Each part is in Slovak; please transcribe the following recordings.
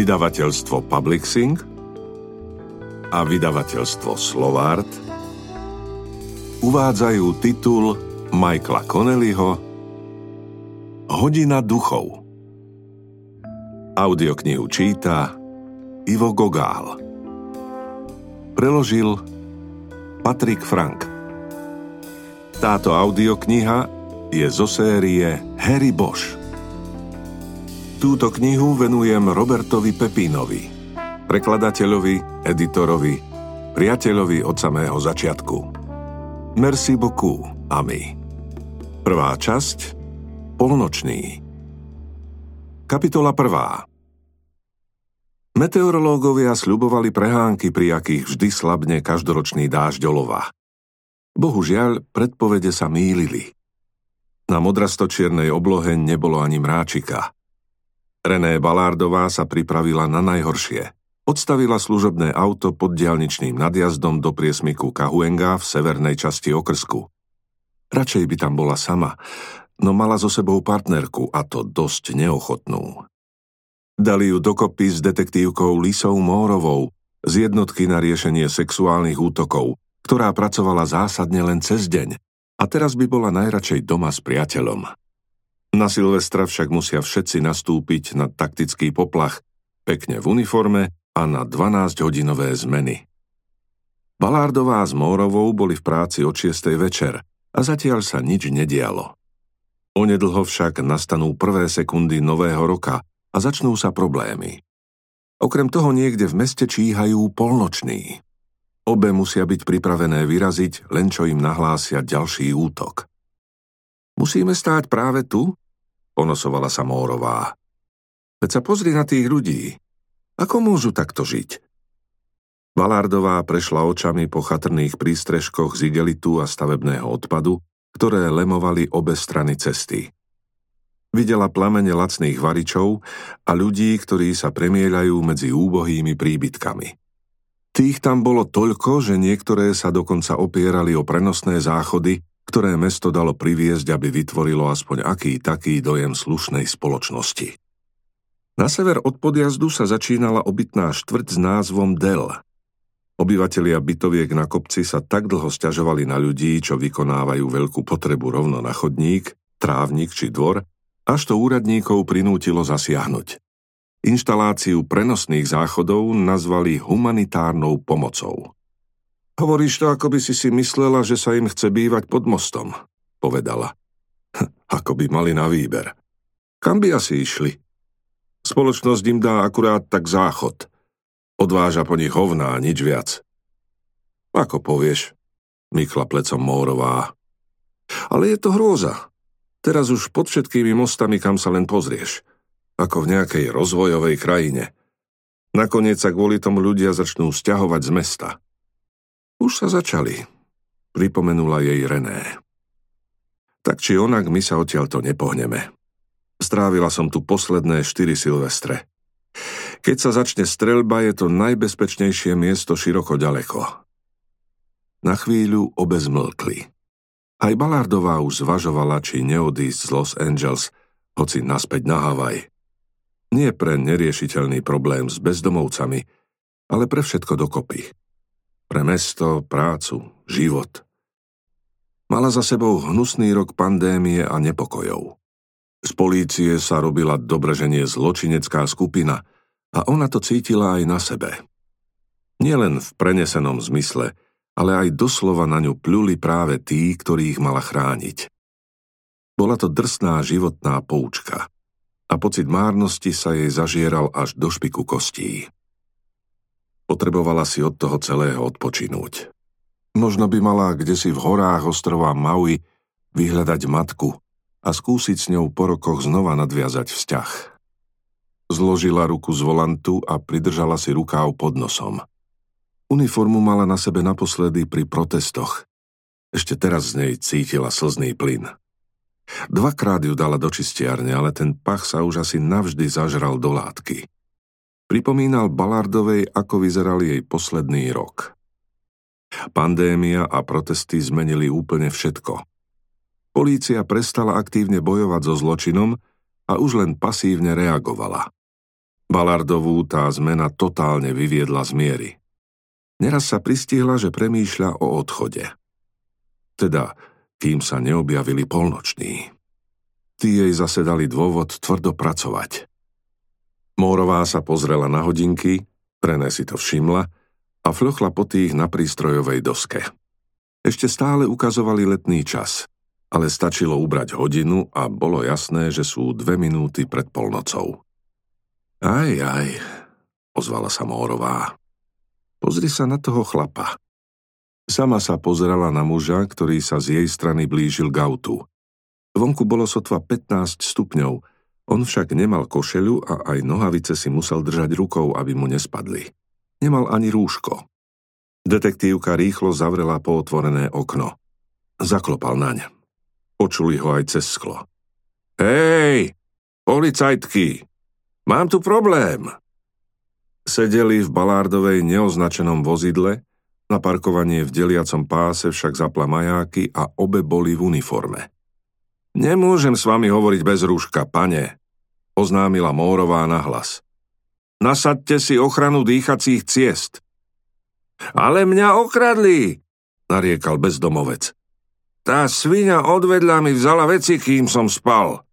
vydavateľstvo Publixing a vydavateľstvo Slovart uvádzajú titul Michaela Connellyho Hodina duchov. Audioknihu číta Ivo Gogál. Preložil Patrik Frank. Táto audiokniha je zo série Harry Bosch. Túto knihu venujem Robertovi Pepínovi, prekladateľovi, editorovi, priateľovi od samého začiatku. Merci beaucoup, ami. Prvá časť Polnočný Kapitola prvá Meteorológovia sľubovali prehánky, pri akých vždy slabne každoročný dážď olova. Bohužiaľ, predpovede sa mýlili. Na modrastočiernej oblohe nebolo ani mráčika – René Balárdová sa pripravila na najhoršie. Odstavila služobné auto pod dialničným nadjazdom do priesmiku Kahuenga v severnej časti okrsku. Radšej by tam bola sama, no mala so sebou partnerku a to dosť neochotnú. Dali ju dokopy s detektívkou Lisou Mórovou z jednotky na riešenie sexuálnych útokov, ktorá pracovala zásadne len cez deň a teraz by bola najradšej doma s priateľom. Na Silvestra však musia všetci nastúpiť na taktický poplach, pekne v uniforme a na 12-hodinové zmeny. Balárdová s Mórovou boli v práci od 6. večer a zatiaľ sa nič nedialo. Onedlho však nastanú prvé sekundy nového roka a začnú sa problémy. Okrem toho niekde v meste číhajú polnoční. Obe musia byť pripravené vyraziť, len čo im nahlásia ďalší útok. Musíme stáť práve tu? Ponosovala sa Mórová. Veď sa pozri na tých ľudí. Ako môžu takto žiť? Balárdová prešla očami po chatrných prístrežkoch z igelitu a stavebného odpadu, ktoré lemovali obe strany cesty. Videla plamene lacných varičov a ľudí, ktorí sa premieľajú medzi úbohými príbytkami. Tých tam bolo toľko, že niektoré sa dokonca opierali o prenosné záchody ktoré mesto dalo priviesť, aby vytvorilo aspoň aký taký dojem slušnej spoločnosti. Na sever od podjazdu sa začínala obytná štvrť s názvom Del. Obyvatelia bytoviek na kopci sa tak dlho stiažovali na ľudí, čo vykonávajú veľkú potrebu rovno na chodník, trávnik či dvor, až to úradníkov prinútilo zasiahnuť. Inštaláciu prenosných záchodov nazvali humanitárnou pomocou. Hovoríš to, ako by si si myslela, že sa im chce bývať pod mostom, povedala. Ako by mali na výber. Kam by asi išli? Spoločnosť im dá akurát tak záchod. Odváža po nich hovná, nič viac. Ako povieš, mykla plecom Mórová. Ale je to hrôza. Teraz už pod všetkými mostami, kam sa len pozrieš. Ako v nejakej rozvojovej krajine. Nakoniec sa kvôli tomu ľudia začnú stiahovať z mesta. Už sa začali, pripomenula jej René. Tak či onak, my sa odtiaľto nepohneme. Strávila som tu posledné štyri silvestre. Keď sa začne strelba, je to najbezpečnejšie miesto široko ďaleko. Na chvíľu obe zmlkli. Aj Balardová už zvažovala, či neodísť z Los Angeles, hoci naspäť na Havaj. Nie pre neriešiteľný problém s bezdomovcami, ale pre všetko dokopy. Pre mesto, prácu, život. Mala za sebou hnusný rok pandémie a nepokojov. Z polície sa robila dobrženie zločinecká skupina a ona to cítila aj na sebe. Nielen v prenesenom zmysle, ale aj doslova na ňu pľuli práve tí, ktorých mala chrániť. Bola to drsná životná poučka a pocit márnosti sa jej zažieral až do špiku kostí. Potrebovala si od toho celého odpočinúť. Možno by mala kde si v horách ostrova Maui vyhľadať matku a skúsiť s ňou po rokoch znova nadviazať vzťah. Zložila ruku z volantu a pridržala si rukáv pod nosom. Uniformu mala na sebe naposledy pri protestoch. Ešte teraz z nej cítila slzný plyn. Dvakrát ju dala do čistiarne, ale ten pach sa už asi navždy zažral do látky. Pripomínal Balardovej, ako vyzeral jej posledný rok. Pandémia a protesty zmenili úplne všetko. Polícia prestala aktívne bojovať so zločinom a už len pasívne reagovala. Balardovú tá zmena totálne vyviedla z miery. Neraz sa pristihla, že premýšľa o odchode. Teda, kým sa neobjavili polnoční. Tí jej zase dôvod tvrdo pracovať. Mórová sa pozrela na hodinky, René si to všimla a fľochla po tých na prístrojovej doske. Ešte stále ukazovali letný čas, ale stačilo ubrať hodinu a bolo jasné, že sú dve minúty pred polnocou. Aj, aj, ozvala sa Mórová. Pozri sa na toho chlapa. Sama sa pozerala na muža, ktorý sa z jej strany blížil k autu. Vonku bolo sotva 15 stupňov, on však nemal košeľu a aj nohavice si musel držať rukou, aby mu nespadli. Nemal ani rúško. Detektívka rýchlo zavrela pootvorené okno. Zaklopal naň. Počuli ho aj cez sklo. Hej, policajtky, Mám tu problém. Sedeli v Balárdovej neoznačenom vozidle, na parkovanie v deliacom páse však zapla majáky a obe boli v uniforme. Nemôžem s vami hovoriť bez rúška, pane, oznámila Mórová na hlas. Nasadte si ochranu dýchacích ciest. Ale mňa okradli, nariekal bezdomovec. Tá svinia odvedľa mi vzala veci, kým som spal.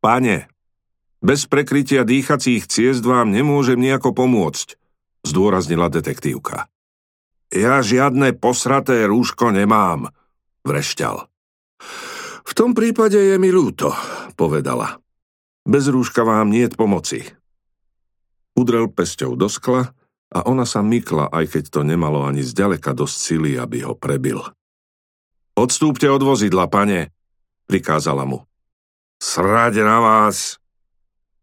Pane, bez prekrytia dýchacích ciest vám nemôžem nejako pomôcť, zdôraznila detektívka. Ja žiadne posraté rúško nemám, vrešťal. V tom prípade je mi ľúto, povedala. Bez rúška vám niet pomoci. Udrel pesťou do skla a ona sa mykla, aj keď to nemalo ani zďaleka dosť sily, aby ho prebil. Odstúpte od vozidla, pane, prikázala mu. Srade na vás,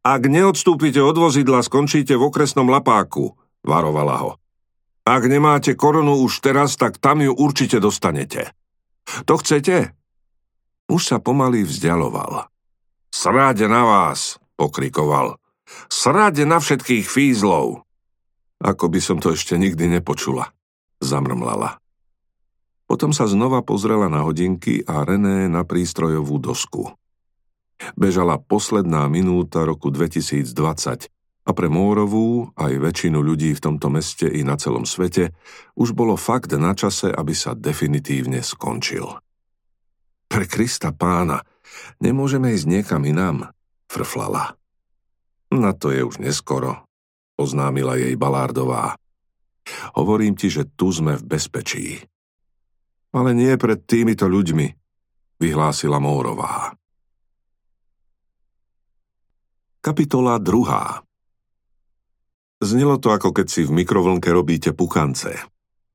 ak neodstúpite od vozidla, skončíte v okresnom lapáku, varovala ho. Ak nemáte koronu už teraz, tak tam ju určite dostanete. To chcete? Už sa pomaly vzdialoval. Sráde na vás, pokrikoval. Sráde na všetkých fízlov. Ako by som to ešte nikdy nepočula, zamrmlala. Potom sa znova pozrela na hodinky a René na prístrojovú dosku. Bežala posledná minúta roku 2020 a pre Mórovú, aj väčšinu ľudí v tomto meste i na celom svete, už bolo fakt na čase, aby sa definitívne skončil. Pre Krista pána, nemôžeme ísť niekam inám, frflala. Na to je už neskoro, oznámila jej Balárdová. Hovorím ti, že tu sme v bezpečí. Ale nie pred týmito ľuďmi, vyhlásila Mórová. Kapitola 2. Znelo to ako keď si v mikrovlnke robíte pukance.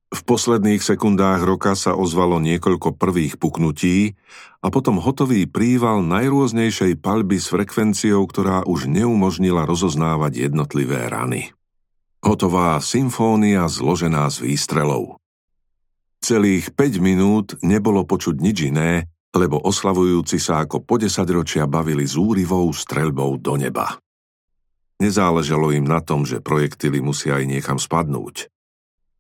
V posledných sekundách roka sa ozvalo niekoľko prvých puknutí a potom hotový príval najrôznejšej palby s frekvenciou, ktorá už neumožnila rozoznávať jednotlivé rany. Hotová symfónia zložená z výstrelov. Celých 5 minút nebolo počuť nič iné, lebo oslavujúci sa ako po desaťročia bavili zúrivou streľbou do neba. Nezáležalo im na tom, že projektily musia aj niekam spadnúť.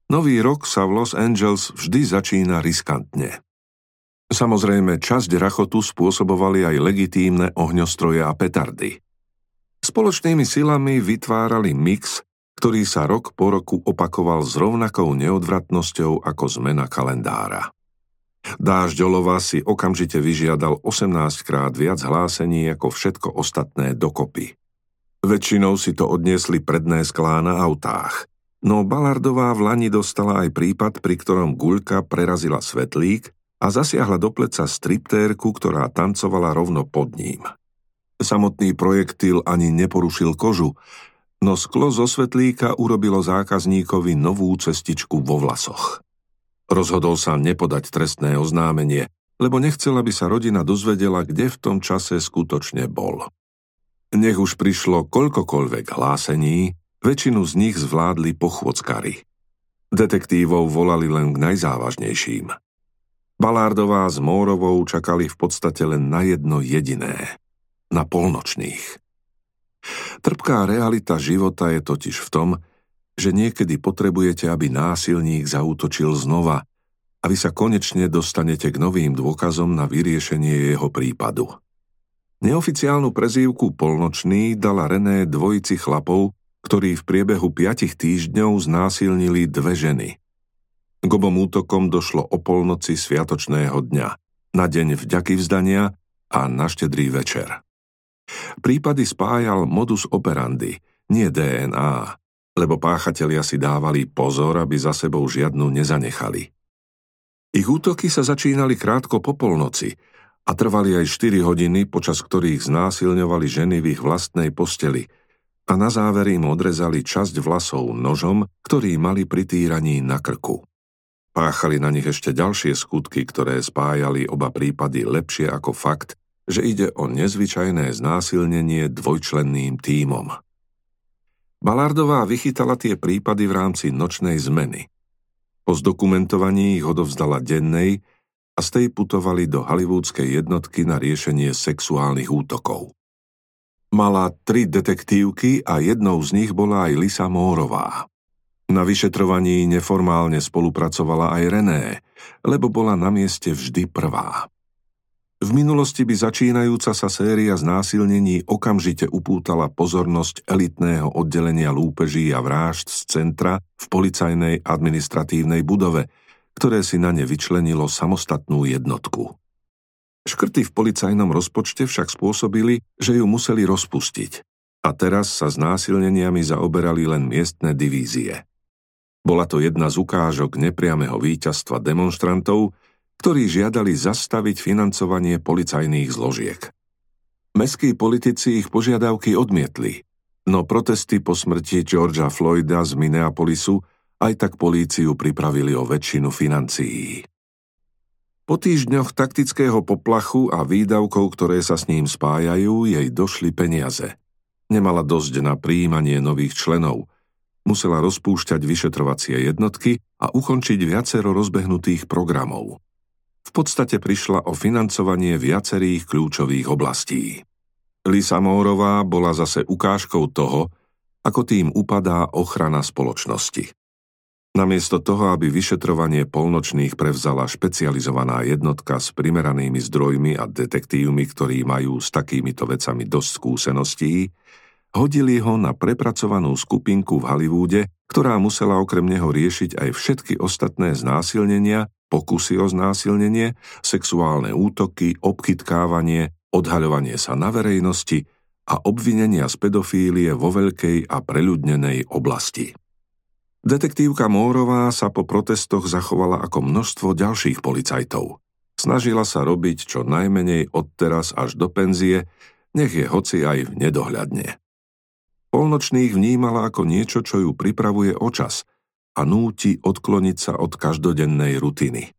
Nový rok sa v Los Angeles vždy začína riskantne. Samozrejme, časť rachotu spôsobovali aj legitímne ohňostroje a petardy. Spoločnými silami vytvárali mix, ktorý sa rok po roku opakoval s rovnakou neodvratnosťou ako zmena kalendára. Dážďolova si okamžite vyžiadal 18 krát viac hlásení ako všetko ostatné dokopy. Väčšinou si to odniesli predné sklá na autách, no Balardová v Lani dostala aj prípad, pri ktorom guľka prerazila svetlík a zasiahla do pleca striptérku, ktorá tancovala rovno pod ním. Samotný projektil ani neporušil kožu, no sklo zo svetlíka urobilo zákazníkovi novú cestičku vo vlasoch. Rozhodol sa nepodať trestné oznámenie, lebo nechcel, aby sa rodina dozvedela, kde v tom čase skutočne bol. Nech už prišlo koľkokoľvek hlásení, väčšinu z nich zvládli pochôdzkari. Detektívov volali len k najzávažnejším. Balárdová s Mórovou čakali v podstate len na jedno jediné. Na polnočných. Trpká realita života je totiž v tom, že niekedy potrebujete, aby násilník zautočil znova a vy sa konečne dostanete k novým dôkazom na vyriešenie jeho prípadu. Neoficiálnu prezývku Polnočný dala René dvojici chlapov, ktorí v priebehu piatich týždňov znásilnili dve ženy. K obom útokom došlo o polnoci sviatočného dňa, na deň vďaky vzdania a na štedrý večer. Prípady spájal modus operandi, nie DNA, lebo páchatelia si dávali pozor, aby za sebou žiadnu nezanechali. Ich útoky sa začínali krátko po polnoci a trvali aj 4 hodiny, počas ktorých znásilňovali ženy v ich vlastnej posteli a na záver im odrezali časť vlasov nožom, ktorý mali pri týraní na krku. Páchali na nich ešte ďalšie skutky, ktoré spájali oba prípady lepšie ako fakt, že ide o nezvyčajné znásilnenie dvojčlenným tímom. Balardová vychytala tie prípady v rámci nočnej zmeny. Po zdokumentovaní ich odovzdala dennej, a z tej putovali do hollywoodskej jednotky na riešenie sexuálnych útokov. Mala tri detektívky a jednou z nich bola aj Lisa Mórová. Na vyšetrovaní neformálne spolupracovala aj René, lebo bola na mieste vždy prvá. V minulosti by začínajúca sa séria znásilnení okamžite upútala pozornosť elitného oddelenia lúpeží a vrážd z centra v policajnej administratívnej budove – ktoré si na ne vyčlenilo samostatnú jednotku. Škrty v policajnom rozpočte však spôsobili, že ju museli rozpustiť a teraz sa s násilneniami zaoberali len miestne divízie. Bola to jedna z ukážok nepriameho víťazstva demonstrantov, ktorí žiadali zastaviť financovanie policajných zložiek. Mestskí politici ich požiadavky odmietli, no protesty po smrti Georgia Floyda z Minneapolisu aj tak políciu pripravili o väčšinu financií. Po týždňoch taktického poplachu a výdavkov, ktoré sa s ním spájajú, jej došli peniaze. Nemala dosť na príjmanie nových členov. Musela rozpúšťať vyšetrovacie jednotky a ukončiť viacero rozbehnutých programov. V podstate prišla o financovanie viacerých kľúčových oblastí. Lisa Mórová bola zase ukážkou toho, ako tým upadá ochrana spoločnosti. Namiesto toho, aby vyšetrovanie polnočných prevzala špecializovaná jednotka s primeranými zdrojmi a detektívmi, ktorí majú s takýmito vecami dosť skúseností, hodili ho na prepracovanú skupinku v Hollywoode, ktorá musela okrem neho riešiť aj všetky ostatné znásilnenia, pokusy o znásilnenie, sexuálne útoky, obchytkávanie, odhaľovanie sa na verejnosti a obvinenia z pedofílie vo veľkej a preľudnenej oblasti. Detektívka Mórová sa po protestoch zachovala ako množstvo ďalších policajtov. Snažila sa robiť čo najmenej od teraz až do penzie, nech je hoci aj v nedohľadne. Polnočných vnímala ako niečo, čo ju pripravuje o a núti odkloniť sa od každodennej rutiny.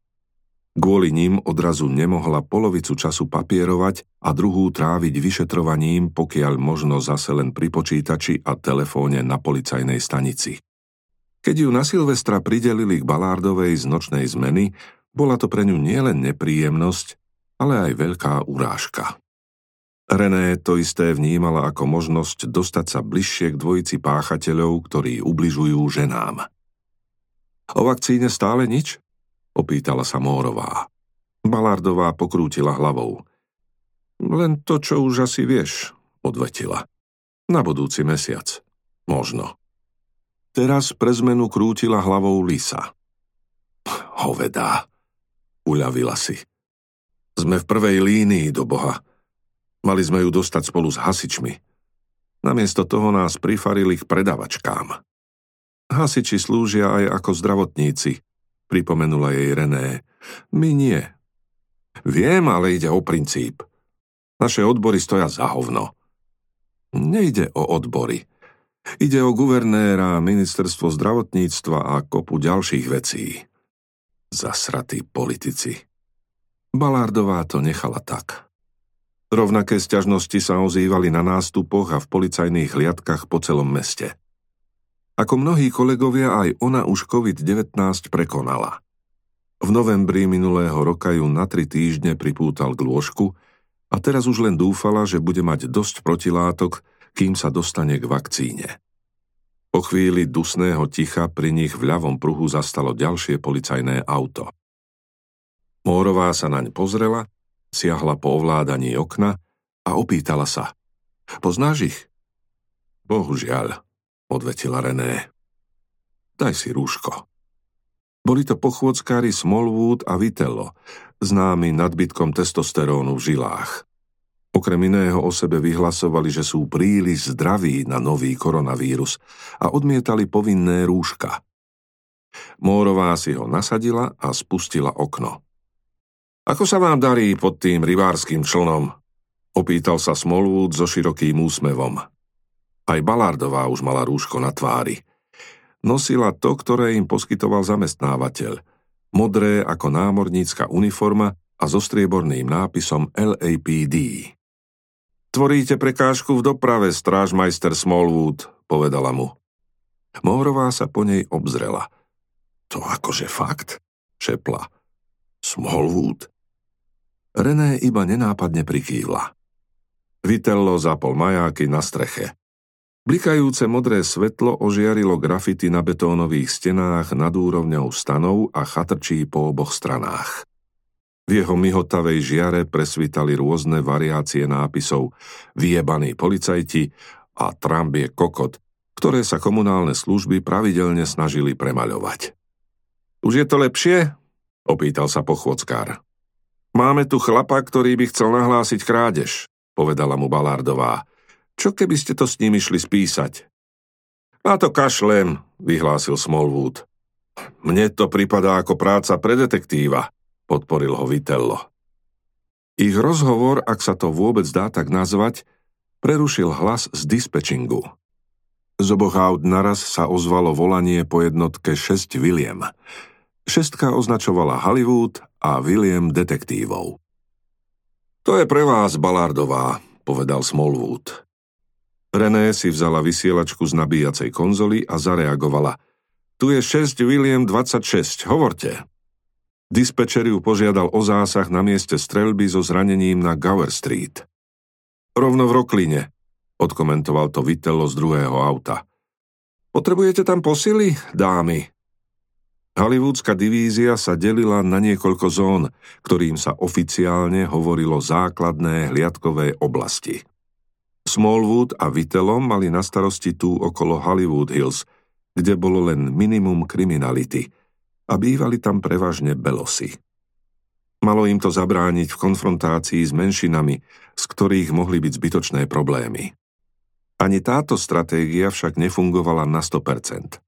Kvôli ním odrazu nemohla polovicu času papierovať a druhú tráviť vyšetrovaním, pokiaľ možno zase len pri počítači a telefóne na policajnej stanici. Keď ju na Silvestra pridelili k Balárdovej z nočnej zmeny, bola to pre ňu nielen nepríjemnosť, ale aj veľká urážka. René to isté vnímala ako možnosť dostať sa bližšie k dvojici páchateľov, ktorí ubližujú ženám. O vakcíne stále nič? Opýtala sa Mórová. Balardová pokrútila hlavou. Len to, čo už asi vieš, odvetila. Na budúci mesiac. Možno. Teraz pre zmenu krútila hlavou Lisa. Hovedá, uľavila si. Sme v prvej línii do Boha. Mali sme ju dostať spolu s hasičmi. Namiesto toho nás prifarili k predavačkám. Hasiči slúžia aj ako zdravotníci, pripomenula jej René. My nie. Viem, ale ide o princíp. Naše odbory stoja za hovno. Nejde o odbory. Ide o guvernéra, ministerstvo zdravotníctva a kopu ďalších vecí. Zasratí politici. Balárdová to nechala tak. Rovnaké sťažnosti sa ozývali na nástupoch a v policajných hliadkach po celom meste. Ako mnohí kolegovia, aj ona už COVID-19 prekonala. V novembri minulého roka ju na tri týždne pripútal k lôžku a teraz už len dúfala, že bude mať dosť protilátok, kým sa dostane k vakcíne. Po chvíli dusného ticha pri nich v ľavom pruhu zastalo ďalšie policajné auto. Mórová sa naň pozrela, siahla po ovládaní okna a opýtala sa. Poznáš ich? Bohužiaľ, odvetila René. Daj si rúško. Boli to pochôdzkári Smallwood a Vitello, známi nadbytkom testosterónu v žilách. Okrem iného o sebe vyhlasovali, že sú príliš zdraví na nový koronavírus a odmietali povinné rúška. Mórová si ho nasadila a spustila okno. Ako sa vám darí pod tým rybárským člnom? Opýtal sa Smallwood so širokým úsmevom. Aj Balardová už mala rúško na tvári. Nosila to, ktoré im poskytoval zamestnávateľ. Modré ako námornícka uniforma a so strieborným nápisom LAPD. Tvoríte prekážku v doprave, strážmajster Smallwood, povedala mu. Mórová sa po nej obzrela. To akože fakt? šepla. Smallwood? René iba nenápadne prikývla. Vitello zapol majáky na streche. Blikajúce modré svetlo ožiarilo grafity na betónových stenách nad úrovňou stanov a chatrčí po oboch stranách. V jeho myhotavej žiare presvítali rôzne variácie nápisov Vyjebaní policajti a Trambie kokot, ktoré sa komunálne služby pravidelne snažili premaľovať. Už je to lepšie? opýtal sa pochôdzkár. Máme tu chlapa, ktorý by chcel nahlásiť krádež povedala mu Balardová. Čo keby ste to s ním išli spísať? Na to kašlem, vyhlásil Smallwood. Mne to pripadá ako práca pre detektíva, podporil ho Vitello. Ich rozhovor, ak sa to vôbec dá tak nazvať, prerušil hlas z dispečingu. Z oboch aut naraz sa ozvalo volanie po jednotke 6 William. Šestka označovala Hollywood a William detektívov. To je pre vás, Balardová, povedal Smallwood. René si vzala vysielačku z nabíjacej konzoly a zareagovala. Tu je 6 William 26, hovorte. Dispečer ju požiadal o zásah na mieste streľby so zranením na Gower Street. Rovno v Rokline, odkomentoval to Vitello z druhého auta. Potrebujete tam posily, dámy? Hollywoodská divízia sa delila na niekoľko zón, ktorým sa oficiálne hovorilo základné hliadkové oblasti. Smallwood a Vitelom mali na starosti tú okolo Hollywood Hills, kde bolo len minimum kriminality a bývali tam prevažne belosy. Malo im to zabrániť v konfrontácii s menšinami, z ktorých mohli byť zbytočné problémy. Ani táto stratégia však nefungovala na 100%.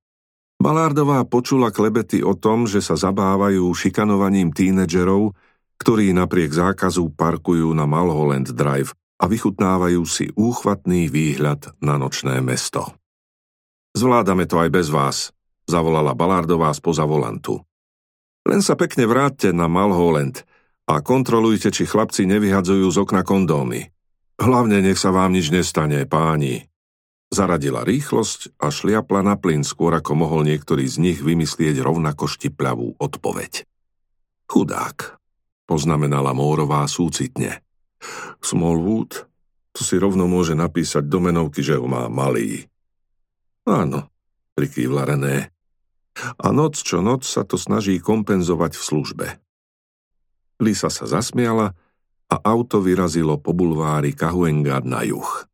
Balárdová počula klebety o tom, že sa zabávajú šikanovaním tínedžerov, ktorí napriek zákazu parkujú na Malholland Drive a vychutnávajú si úchvatný výhľad na nočné mesto. Zvládame to aj bez vás, zavolala Balárdová spoza volantu. Len sa pekne vráťte na Malholland a kontrolujte, či chlapci nevyhadzujú z okna kondómy. Hlavne nech sa vám nič nestane, páni. Zaradila rýchlosť a šliapla na plyn skôr ako mohol niektorý z nich vymyslieť rovnako štipľavú odpoveď. Chudák, poznamenala Mórová súcitne. Smallwood, to si rovno môže napísať do menovky, že ho má malý. Áno, prikývla René. A noc čo noc sa to snaží kompenzovať v službe. Lisa sa zasmiala a auto vyrazilo po bulvári Kahuengard na juh.